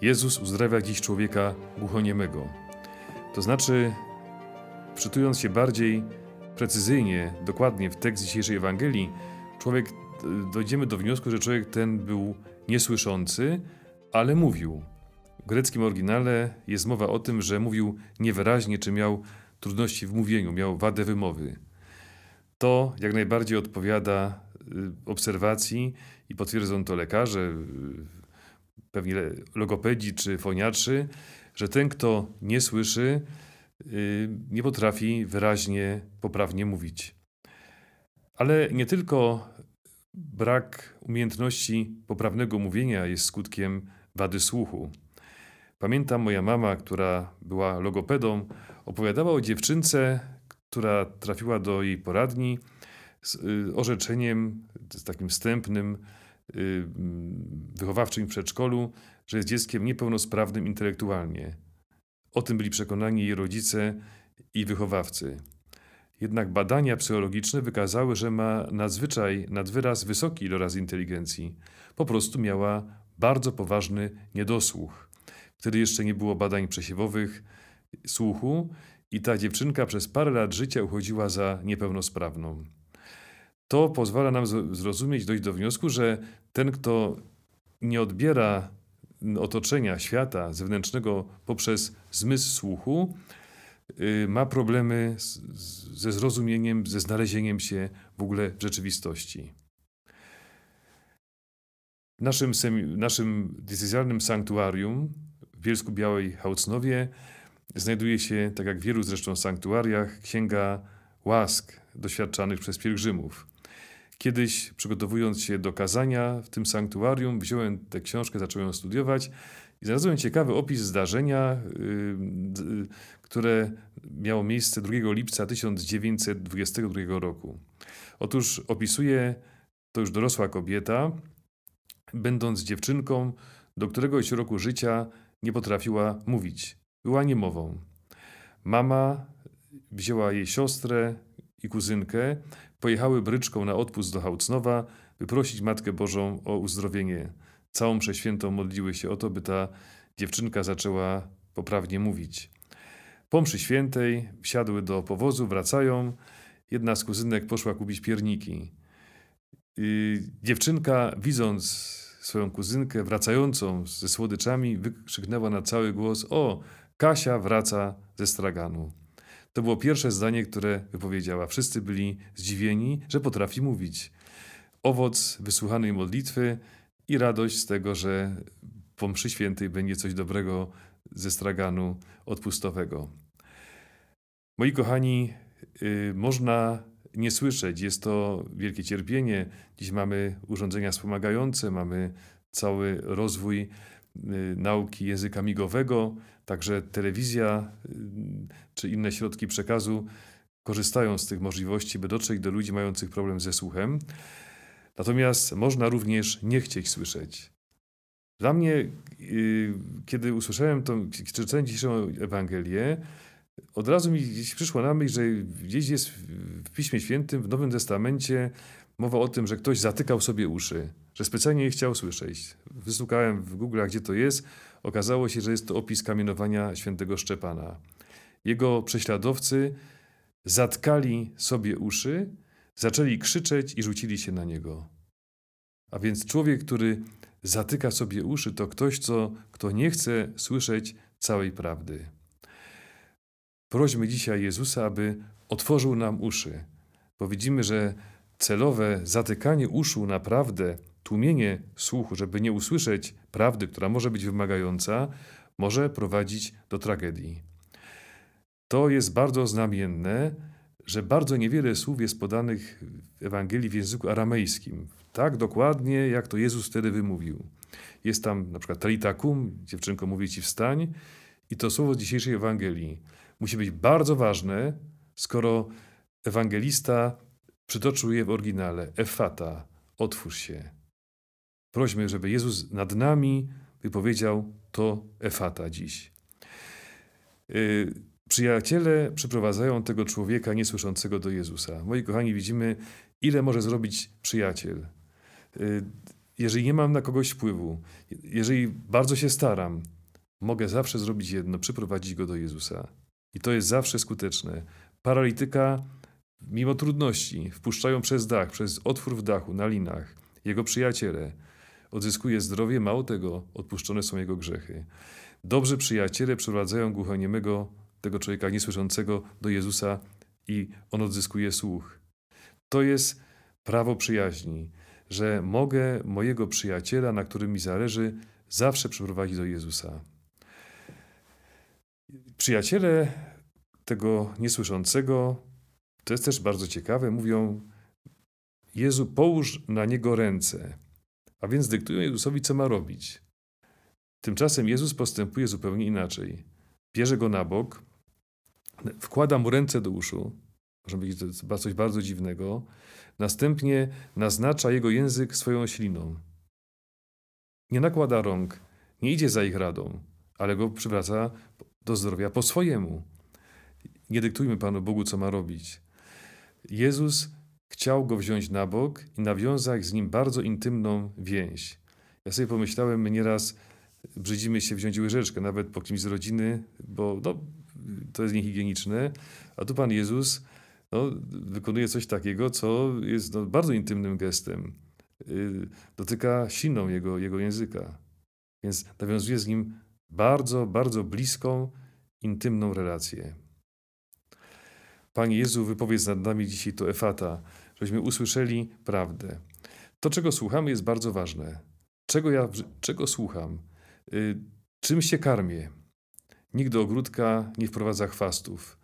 Jezus uzdrawia dziś człowieka głuchoniemego. To znaczy, wczytując się bardziej precyzyjnie, dokładnie w tekst dzisiejszej Ewangelii, człowiek dojdziemy do wniosku, że człowiek ten był niesłyszący, ale mówił. W greckim oryginale jest mowa o tym, że mówił niewyraźnie, czy miał trudności w mówieniu, miał wadę wymowy. To jak najbardziej odpowiada y, obserwacji i potwierdzą to lekarze, pewnie logopedzi czy foniatrzy, że ten, kto nie słyszy, y, nie potrafi wyraźnie, poprawnie mówić. Ale nie tylko brak umiejętności poprawnego mówienia jest skutkiem wady słuchu. Pamiętam moja mama, która była logopedą, opowiadała o dziewczynce, która trafiła do jej poradni z y, orzeczeniem, z takim wstępnym, wychowawczym w przedszkolu, że jest dzieckiem niepełnosprawnym intelektualnie. O tym byli przekonani jej rodzice i wychowawcy. Jednak badania psychologiczne wykazały, że ma nadzwyczaj, nadwyraz wysoki iloraz inteligencji. Po prostu miała bardzo poważny niedosłuch. Wtedy jeszcze nie było badań przesiewowych słuchu i ta dziewczynka przez parę lat życia uchodziła za niepełnosprawną. To pozwala nam zrozumieć, dojść do wniosku, że ten, kto nie odbiera otoczenia, świata zewnętrznego poprzez zmysł słuchu, y, ma problemy ze zrozumieniem, ze znalezieniem się w ogóle w rzeczywistości. W naszym, naszym decyzjalnym sanktuarium w Bielsku Białej Hałcnowie znajduje się, tak jak w wielu zresztą sanktuariach, księga łask doświadczanych przez pielgrzymów. Kiedyś, przygotowując się do kazania w tym sanktuarium, wziąłem tę książkę, zacząłem ją studiować i znalazłem ciekawy opis zdarzenia, yy, które miało miejsce 2 lipca 1922 roku. Otóż opisuje to już dorosła kobieta, będąc dziewczynką, do któregoś roku życia nie potrafiła mówić. Była niemową. Mama wzięła jej siostrę i kuzynkę, pojechały bryczką na odpust do Hałcnowa, by prosić Matkę Bożą o uzdrowienie. Całą przeświętą modliły się o to, by ta dziewczynka zaczęła poprawnie mówić. Po mszy świętej wsiadły do powozu, wracają. Jedna z kuzynek poszła kupić pierniki. I dziewczynka, widząc swoją kuzynkę wracającą ze słodyczami, wykrzyknęła na cały głos: O, Kasia wraca ze straganu. To było pierwsze zdanie, które wypowiedziała. Wszyscy byli zdziwieni, że potrafi mówić. Owoc wysłuchanej modlitwy i radość z tego, że po mszy świętej będzie coś dobrego ze straganu odpustowego. Moi kochani, yy, można nie słyszeć, jest to wielkie cierpienie. Dziś mamy urządzenia wspomagające, mamy cały rozwój nauki języka migowego, także telewizja y, czy inne środki przekazu korzystają z tych możliwości, by dotrzeć do ludzi mających problem ze słuchem. Natomiast można również nie chcieć słyszeć. Dla mnie, y, kiedy usłyszałem tą, czytałem dzisiejszą Ewangelię, od razu mi gdzieś przyszło na myśl, że gdzieś jest w Piśmie Świętym, w Nowym Testamencie mowa o tym, że ktoś zatykał sobie uszy że specjalnie nie chciał słyszeć. Wysłukałem w Google, gdzie to jest. Okazało się, że jest to opis kamienowania świętego Szczepana. Jego prześladowcy zatkali sobie uszy, zaczęli krzyczeć i rzucili się na niego. A więc człowiek, który zatyka sobie uszy, to ktoś, co, kto nie chce słyszeć całej prawdy. Prośmy dzisiaj Jezusa, aby otworzył nam uszy, bo widzimy, że celowe zatykanie uszu na prawdę tłumienie słuchu, żeby nie usłyszeć prawdy, która może być wymagająca, może prowadzić do tragedii. To jest bardzo znamienne, że bardzo niewiele słów jest podanych w Ewangelii w języku aramejskim. Tak dokładnie, jak to Jezus wtedy wymówił. Jest tam na przykład talitakum, dziewczynko mówi ci wstań i to słowo z dzisiejszej Ewangelii musi być bardzo ważne, skoro ewangelista przytoczył je w oryginale. Efata, otwórz się. Prośmy, żeby Jezus nad nami wypowiedział to efata dziś. Yy, przyjaciele przyprowadzają tego człowieka niesłyszącego do Jezusa. Moi kochani, widzimy, ile może zrobić przyjaciel. Yy, jeżeli nie mam na kogoś wpływu, jeżeli bardzo się staram, mogę zawsze zrobić jedno: przyprowadzić go do Jezusa. I to jest zawsze skuteczne. Paralityka, mimo trudności, wpuszczają przez dach, przez otwór w dachu, na linach. Jego przyjaciele odzyskuje zdrowie, mało tego, odpuszczone są jego grzechy. Dobrzy przyjaciele przeprowadzają głuchoniemego, tego człowieka niesłyszącego do Jezusa i on odzyskuje słuch. To jest prawo przyjaźni, że mogę mojego przyjaciela, na którym mi zależy, zawsze przeprowadzić do Jezusa. Przyjaciele tego niesłyszącego, to jest też bardzo ciekawe, mówią: Jezu, połóż na niego ręce. A więc dyktują Jezusowi, co ma robić. Tymczasem Jezus postępuje zupełnie inaczej. Bierze go na bok, wkłada mu ręce do uszu, może być to coś bardzo dziwnego, następnie naznacza jego język swoją śliną. Nie nakłada rąk, nie idzie za ich radą, ale go przywraca do zdrowia po swojemu. Nie dyktujmy Panu Bogu, co ma robić. Jezus chciał go wziąć na bok i nawiązać z nim bardzo intymną więź. Ja sobie pomyślałem, my nieraz brzydzimy się wziąć łyżeczkę, nawet po kimś z rodziny, bo no, to jest niehigieniczne, a tu Pan Jezus no, wykonuje coś takiego, co jest no, bardzo intymnym gestem. Yy, dotyka siną jego, jego języka. Więc nawiązuje z nim bardzo, bardzo bliską, intymną relację. Panie Jezu, wypowiedz nad nami dzisiaj to efata, żebyśmy usłyszeli prawdę. To, czego słuchamy, jest bardzo ważne. Czego ja, czego słucham? Y, czym się karmię? Nikt do ogródka nie wprowadza chwastów.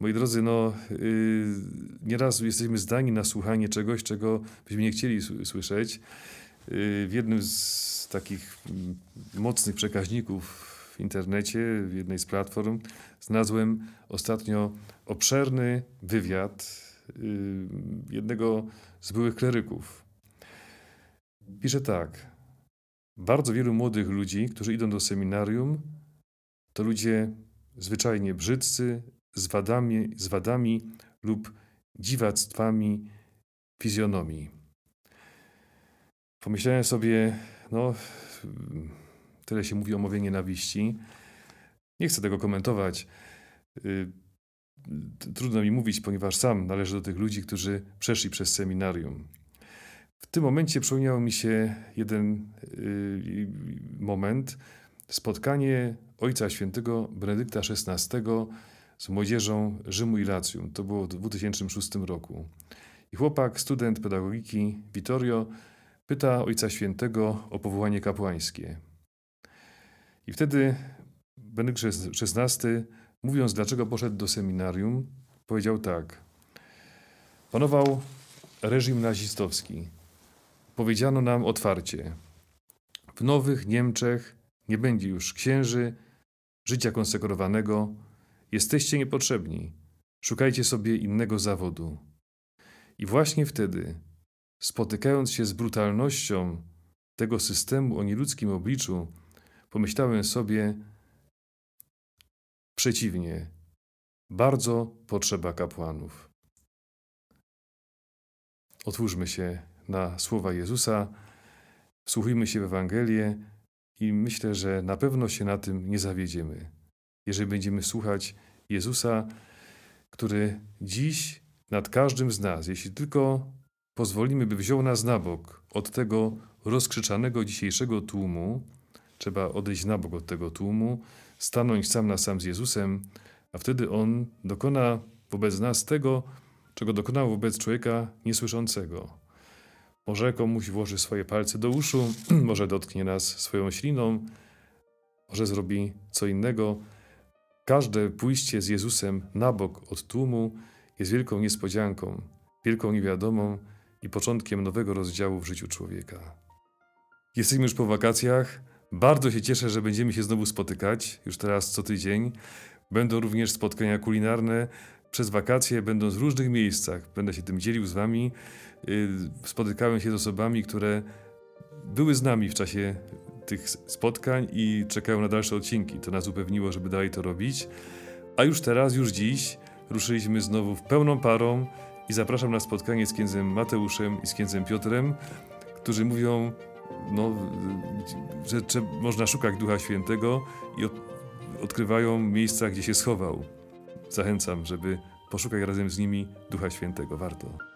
Moi drodzy, no, yy, nieraz jesteśmy zdani na słuchanie czegoś, czego byśmy nie chcieli słyszeć. Yy, w jednym z takich mm, mocnych przekaźników w internecie, w jednej z platform, znalazłem ostatnio obszerny wywiad yy, jednego z byłych kleryków. Pisze tak. Bardzo wielu młodych ludzi, którzy idą do seminarium, to ludzie zwyczajnie brzydcy, z wadami, z wadami lub dziwactwami fizjonomii. Pomyślałem sobie, no, tyle się mówi o mowie nienawiści. Nie chcę tego komentować. Y, trudno mi mówić, ponieważ sam należę do tych ludzi, którzy przeszli przez seminarium. W tym momencie przypomniał mi się jeden y, moment, spotkanie Ojca Świętego Benedykta XVI z młodzieżą Rzymu i Lacjum. To było w 2006 roku. I chłopak, student pedagogiki Vittorio, pyta Ojca Świętego o powołanie kapłańskie. I wtedy Benedykt XVI, mówiąc dlaczego poszedł do seminarium, powiedział tak. Panował reżim nazistowski. Powiedziano nam otwarcie. W nowych Niemczech nie będzie już księży, życia konsekrowanego, Jesteście niepotrzebni. Szukajcie sobie innego zawodu. I właśnie wtedy, spotykając się z brutalnością tego systemu o nieludzkim obliczu, pomyślałem sobie przeciwnie, bardzo potrzeba kapłanów. Otwórzmy się na słowa Jezusa, wsłuchujmy się w Ewangelię i myślę, że na pewno się na tym nie zawiedziemy jeżeli będziemy słuchać Jezusa, który dziś nad każdym z nas, jeśli tylko pozwolimy, by wziął nas na bok od tego rozkrzyczanego dzisiejszego tłumu, trzeba odejść na bok od tego tłumu, stanąć sam na sam z Jezusem, a wtedy On dokona wobec nas tego, czego dokonał wobec człowieka niesłyszącego. Może komuś włoży swoje palce do uszu, może dotknie nas swoją śliną, może zrobi co innego, Każde pójście z Jezusem na bok od tłumu jest wielką niespodzianką, wielką niewiadomą i początkiem nowego rozdziału w życiu człowieka. Jesteśmy już po wakacjach. Bardzo się cieszę, że będziemy się znowu spotykać, już teraz co tydzień. Będą również spotkania kulinarne. Przez wakacje będą w różnych miejscach. Będę się tym dzielił z Wami. Y, spotykałem się z osobami, które były z nami w czasie tych spotkań i czekają na dalsze odcinki. To nas upewniło, żeby dalej to robić. A już teraz, już dziś ruszyliśmy znowu w pełną parą i zapraszam na spotkanie z księdzem Mateuszem i z księdzem Piotrem, którzy mówią no, że, że można szukać Ducha Świętego i od, odkrywają miejsca, gdzie się schował. Zachęcam, żeby poszukać razem z nimi Ducha Świętego. Warto.